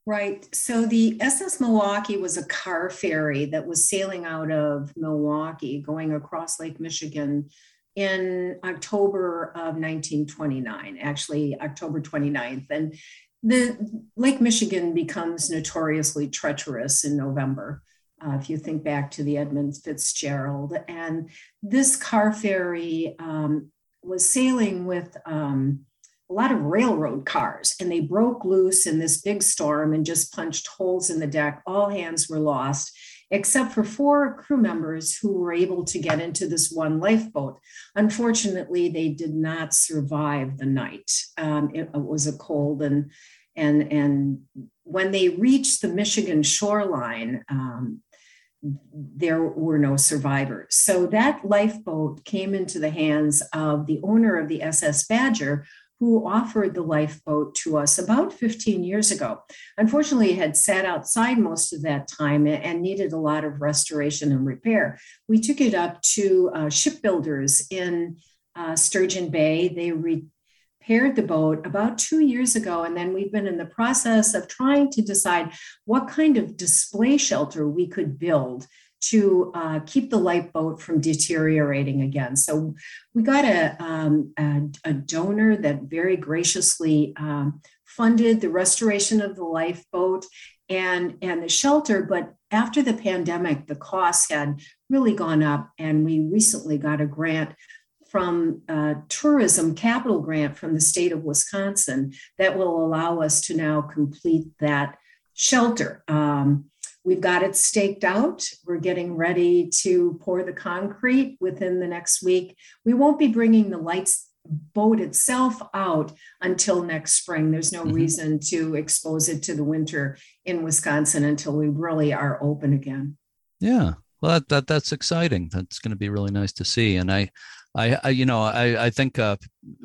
Right. So the SS Milwaukee was a car ferry that was sailing out of Milwaukee, going across Lake Michigan in October of 1929, actually October 29th. And the Lake Michigan becomes notoriously treacherous in November. Uh, if you think back to the Edmund Fitzgerald, and this car ferry um, was sailing with um, a lot of railroad cars, and they broke loose in this big storm and just punched holes in the deck. All hands were lost, except for four crew members who were able to get into this one lifeboat. Unfortunately, they did not survive the night. Um, it, it was a cold and and and when they reached the Michigan shoreline, um, there were no survivors. So that lifeboat came into the hands of the owner of the SS Badger, who offered the lifeboat to us about 15 years ago. Unfortunately, it had sat outside most of that time and needed a lot of restoration and repair. We took it up to uh, shipbuilders in uh, Sturgeon Bay. They re- repaired the boat about two years ago. And then we've been in the process of trying to decide what kind of display shelter we could build to uh, keep the lifeboat from deteriorating again. So we got a, um, a, a donor that very graciously um, funded the restoration of the lifeboat and, and the shelter. But after the pandemic, the costs had really gone up, and we recently got a grant from a tourism capital grant from the state of Wisconsin that will allow us to now complete that shelter. Um, we've got it staked out. We're getting ready to pour the concrete within the next week. We won't be bringing the lights boat itself out until next spring. There's no mm-hmm. reason to expose it to the winter in Wisconsin until we really are open again. Yeah. Well, that, that that's exciting. That's going to be really nice to see. And I, I, I you know, I, I think uh,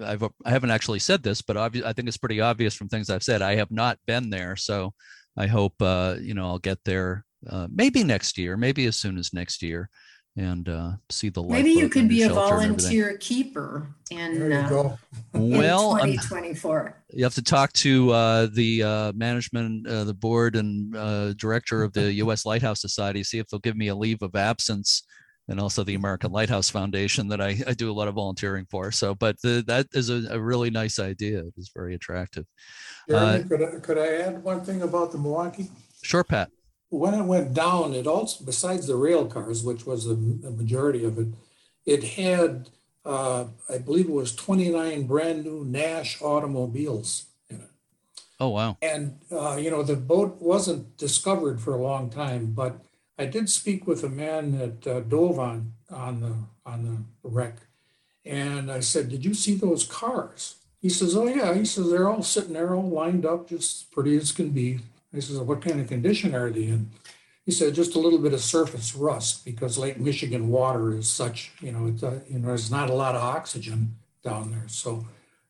I've I haven't actually said this, but obvi- I think it's pretty obvious from things I've said. I have not been there, so I hope uh, you know I'll get there uh, maybe next year, maybe as soon as next year, and uh, see the light. maybe you could be a volunteer keeper in, there you uh, go. [laughs] well 2024 you have to talk to uh, the uh, management uh, the board and uh, director of the u.s lighthouse society see if they'll give me a leave of absence and also the american lighthouse foundation that i, I do a lot of volunteering for. So but the, that is a, a, really nice idea. It is very attractive. Jeremy, could, I, could i add one thing about the milwaukee? Sure pat. When it went down, it also, besides the rail cars, which was the, majority of it, it had, uh, I believe it was 29 brand new Nash automobiles in it. Oh, wow. And, uh, you know, the boat wasn't discovered for a long time, but I did speak with a man that uh, dove on, on the, on the wreck. And I said, did you see those cars? He says, oh yeah. He says, they're all sitting there all lined up, just pretty as can be. I says, what kind of condition are they in? He said, just a little bit of surface rust because Lake Michigan water is such, you know, it, uh, you know, there's not a lot of oxygen down there. So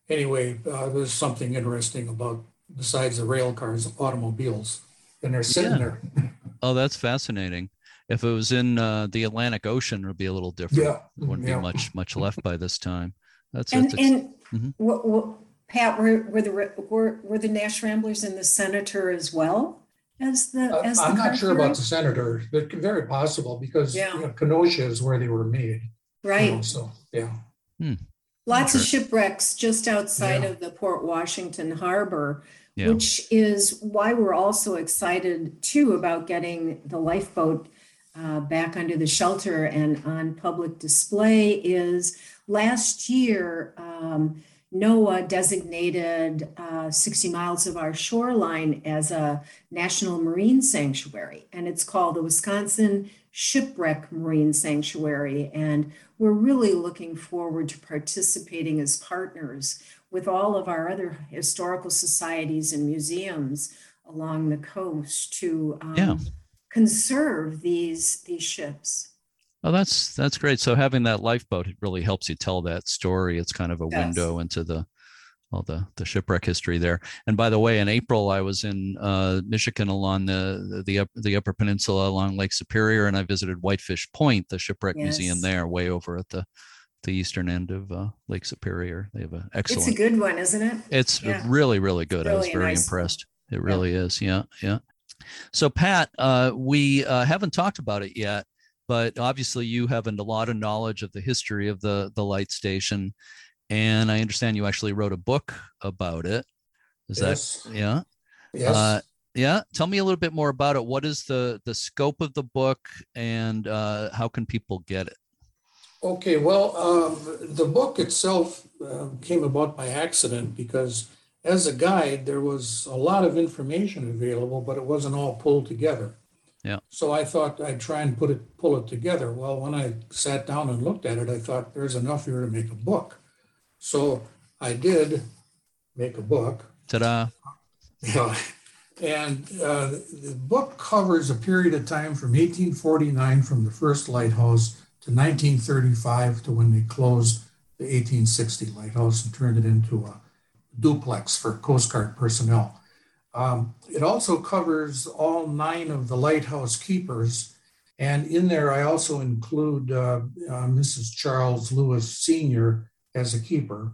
anyway, uh, there's something interesting about besides the rail cars, automobiles, and they're sitting yeah. there. [laughs] oh, that's fascinating. If it was in uh, the Atlantic Ocean, it would be a little different. Yeah. It wouldn't yeah. be much much left by this time. That's and, that's, and mm-hmm. what, what, Pat, were, were the were, were the Nash Ramblers and the senator as well as the uh, as the I'm not sure about the senator, but very possible because yeah. you know, Kenosha is where they were made. Right. You know, so yeah. Hmm. Lots of shipwrecks just outside yeah. of the Port Washington harbor, yeah. which is why we're also excited too about getting the lifeboat uh, back under the shelter and on public display. Is last year. Um, NOAA designated uh, 60 miles of our shoreline as a national marine sanctuary, and it's called the Wisconsin Shipwreck Marine Sanctuary. And we're really looking forward to participating as partners with all of our other historical societies and museums along the coast to um, yeah. conserve these, these ships. Oh, that's that's great. So having that lifeboat really helps you tell that story. It's kind of a yes. window into the all the the shipwreck history there. And by the way, in April I was in uh, Michigan along the the the Upper Peninsula along Lake Superior, and I visited Whitefish Point, the shipwreck yes. museum there, way over at the the eastern end of uh, Lake Superior. They have an excellent. It's a good one, isn't it? It's yeah. really really good. Really I was very nice impressed. It really yeah. is. Yeah, yeah. So Pat, uh, we uh, haven't talked about it yet but obviously you have a lot of knowledge of the history of the the light station, and I understand you actually wrote a book about it. Is Yes. that yeah? Yes. Uh, yeah. Tell me a little bit more about it. What is the the scope of the book, and uh, how can people get it? Okay, well, um, the book itself uh, came about by accident because as a guide, there was a lot of information available, but it wasn't all pulled together. Yeah. So I thought I'd try and put it, pull it together. Well, when I sat down and looked at it, I thought there's enough here to make a book. So I did make a book. Ta-da! Yeah. And uh, the book covers a period of time from 1849 from the first lighthouse to 1935 to when they closed the 1860 lighthouse and turned it into a duplex for Coast Guard personnel. Um, it also covers all nine of the lighthouse keepers. And in there, I also include uh, uh, Mrs. Charles Lewis Sr. as a keeper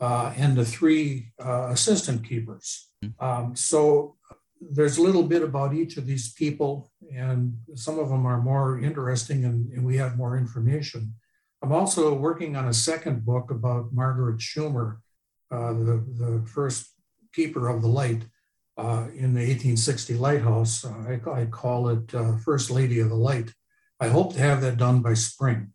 uh, and the three uh, assistant keepers. Um, so there's a little bit about each of these people, and some of them are more interesting and, and we have more information. I'm also working on a second book about Margaret Schumer, uh, the, the first keeper of the light uh, in the 1860 lighthouse. I, I, call it uh, First Lady of the Light. I hope to have that done by spring.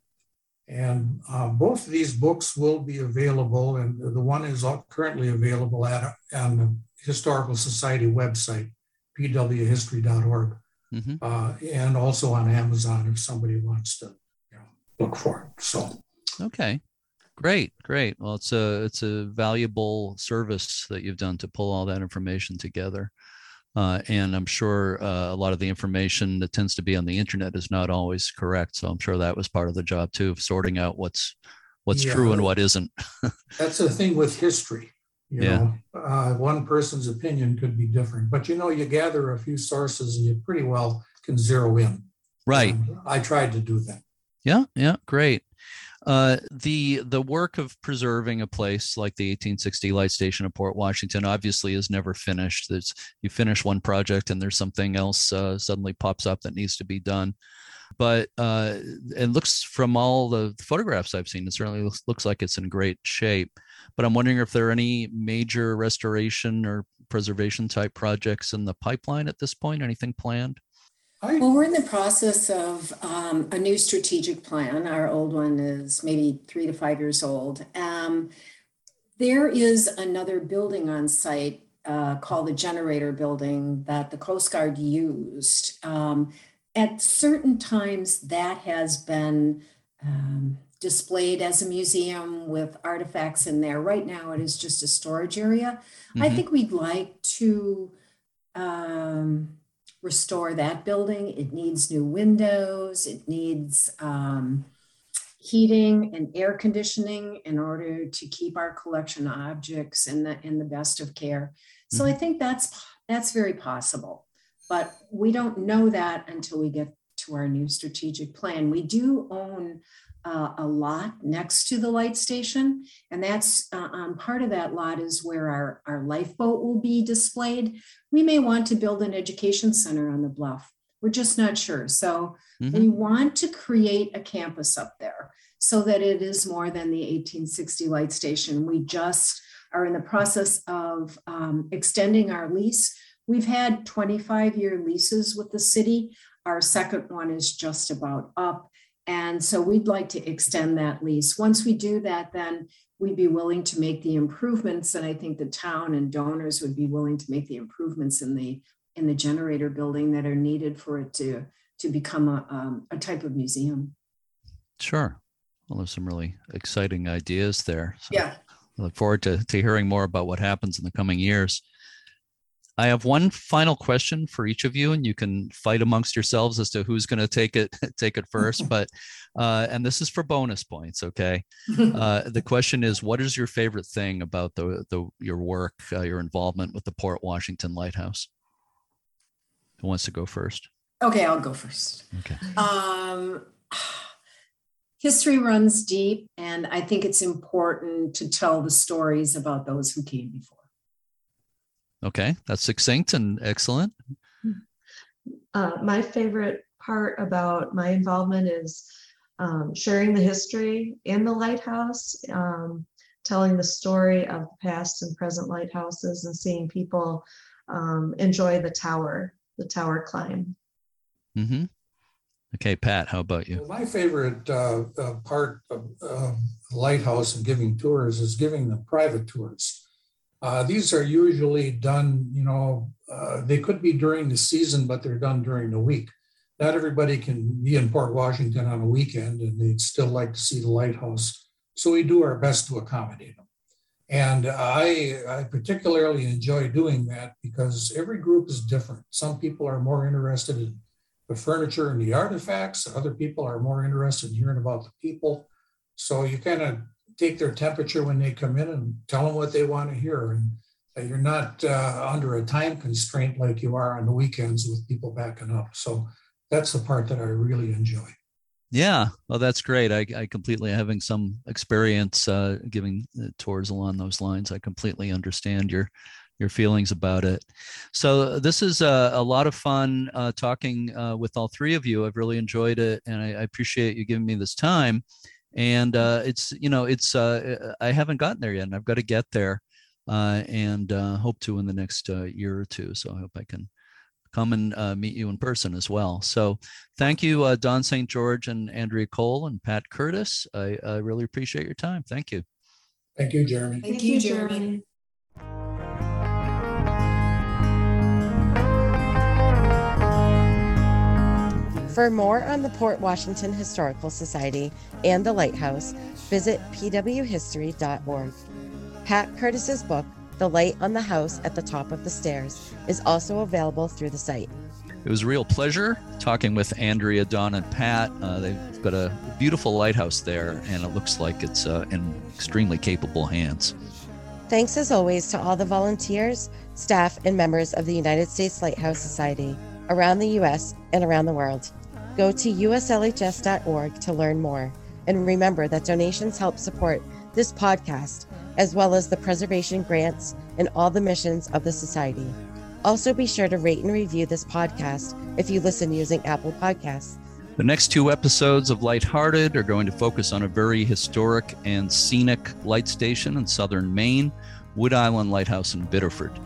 And uh, both of these books will be available, and the one is currently available at on the Historical Society website, pwhistory.org, mm-hmm. uh, and also on Amazon if somebody wants to you know, look for it. So, okay, great, great. Well, it's a it's a valuable service that you've done to pull all that information together. Uh, and I'm sure uh, a lot of the information that tends to be on the internet is not always correct. So I'm sure that was part of the job too, of sorting out what's what's Yeah. true and what isn't. [laughs] that's the thing with history. You Yeah. know, uh, one person's opinion could be different, but you know, you gather a few sources and you pretty well can zero in. Right. And I tried to do that. Yeah, yeah, great. Uh, the the work of preserving a place like the 1860 light station of Port Washington obviously is never finished. There's you finish one project and there's something else uh, suddenly pops up that needs to be done. But uh, it looks from all the photographs I've seen, it certainly looks, looks like it's in great shape. But I'm wondering if there are any major restoration or preservation type projects in the pipeline at this point. Anything planned? I, Well, we're in the process of um, a new strategic plan. Our old one is maybe three to five years old. Um, there is another building on site uh, called the generator building that the Coast Guard used. Um, at certain times, that has been um, displayed as a museum with artifacts in there. Right now, it is just a storage area. I Mhm. think we'd like to um, restore that building. It needs new windows. It needs um, heating and air conditioning in order to keep our collection objects in the in the best of care. So I think that's that's very possible, but we don't know that until we get to our new strategic plan. We do own uh, a lot next to the light station, and that's uh, um, part of that lot is where our our lifeboat will be displayed we may want to build an education center on the bluff. We're just not sure. So Mhm. we want to create a campus up there so that it is more than the 1860 light station. We just are in the process of um, extending our lease. We've had 25 year leases with the city. Our second one is just about up. And so we'd like to extend that lease. Once we do that, then we'd be willing to make the improvements. And I think the town and donors would be willing to make the improvements in the in the generator building that are needed for it to to become a, um, a type of museum. Sure. Well, there's some really exciting ideas there. So Yeah. I look forward to, to hearing more about what happens in the coming years. I have one final question for each of you, and you can fight amongst yourselves as to who's going to take it [laughs] take it first. [laughs] But uh, and this is for bonus points, okay? [laughs] Uh, the question is, what is your favorite thing about the the your work, uh, your involvement with the Port Washington Lighthouse? Who wants to go first? Okay, I'll go first. Okay. Um, [sighs] history runs deep, and I think it's important to tell the stories about those who came before. Okay, that's succinct and excellent. Uh, my favorite part about my involvement is um, sharing the history in the lighthouse, um, telling the story of the past and present lighthouses, and seeing people um, enjoy the tower, the tower climb. Mm-hmm. Okay, Pat, how about you? My favorite uh, uh, part of uh, lighthouse and giving tours is giving the private tours. Uh, these are usually done, you know, uh, they could be during the season, but they're done during the week. Not everybody can be in Port Washington on a weekend and they'd still like to see the lighthouse. So we do our best to accommodate them. And I, I particularly enjoy doing that because every group is different. Some people are more interested in the furniture and the artifacts. Other people are more interested in hearing about the people. So you kind of take their temperature when they come in and tell them what they want to hear. And you're not uh, under a time constraint like you are on the weekends with people backing up. So that's the part that I really enjoy. Yeah, well, that's great. I, I completely having some experience uh, giving uh, tours along those lines. I completely understand your your feelings about it. So this is a, a lot of fun uh, talking uh, with all three of you. I've really enjoyed it, and I, I appreciate you giving me this time. And uh, it's you know it's uh, I haven't gotten there yet, and I've got to get there, uh, and uh, hope to in the next year or two. So I hope I can come and meet you in person as well. So thank you, Don St. George and Andrea Cole and Pat Curtis. I, I really appreciate your time. Thank you. Thank you, Jeremy. Thank, Thank you, Jeremy. For more on the Port Washington Historical Society and the Lighthouse, visit pwhistory.org. Pat Curtis's book, The Light on the House at the Top of the Stairs, is also available through the site. It was a real pleasure talking with Andrea, Don, and Pat. Uh, they've got a beautiful lighthouse there, and it looks like it's uh, in extremely capable hands. Thanks as always to all the volunteers, staff, and members of the United States Lighthouse Society around the U.S. and around the world. Go to uslhs.org to learn more. And remember that donations help support this podcast, as well as the preservation grants and all the missions of the Society. Also, be sure to rate and review this podcast if you listen using Apple Podcasts. The next two episodes of Lighthearted are going to focus on a very historic and scenic light station in southern Maine, Wood Island Lighthouse in Biddeford.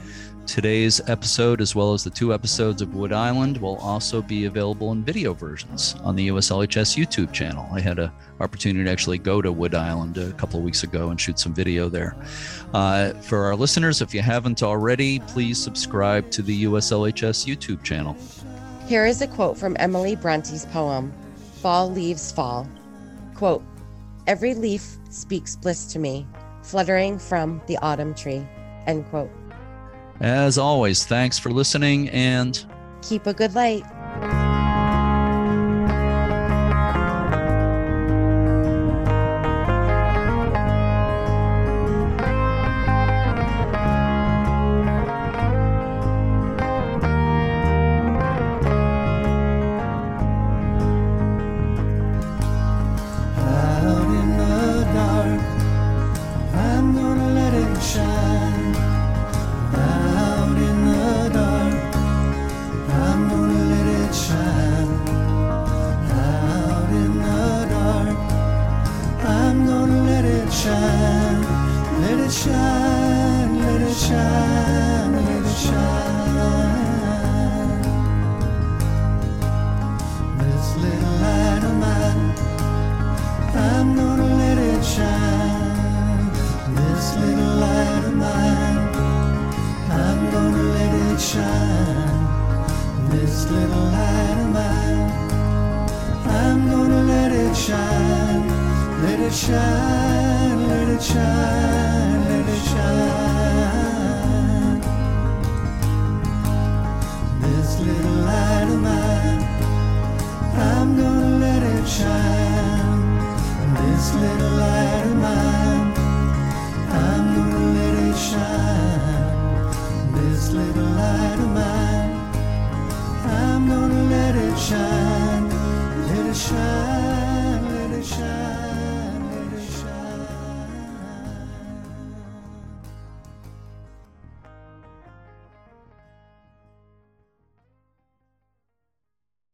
Today's episode, as well as the two episodes of Wood Island, will also be available in video versions on the USLHS YouTube channel. I had an opportunity to actually go to Wood Island a couple of weeks ago and shoot some video there. Uh, for our listeners, if you haven't already, please subscribe to the USLHS YouTube channel. Here is a quote from Emily Bronte's poem, Fall Leaves Fall. Quote, Every leaf speaks bliss to me, fluttering from the autumn tree. End quote. As always, thanks for listening and keep a good light.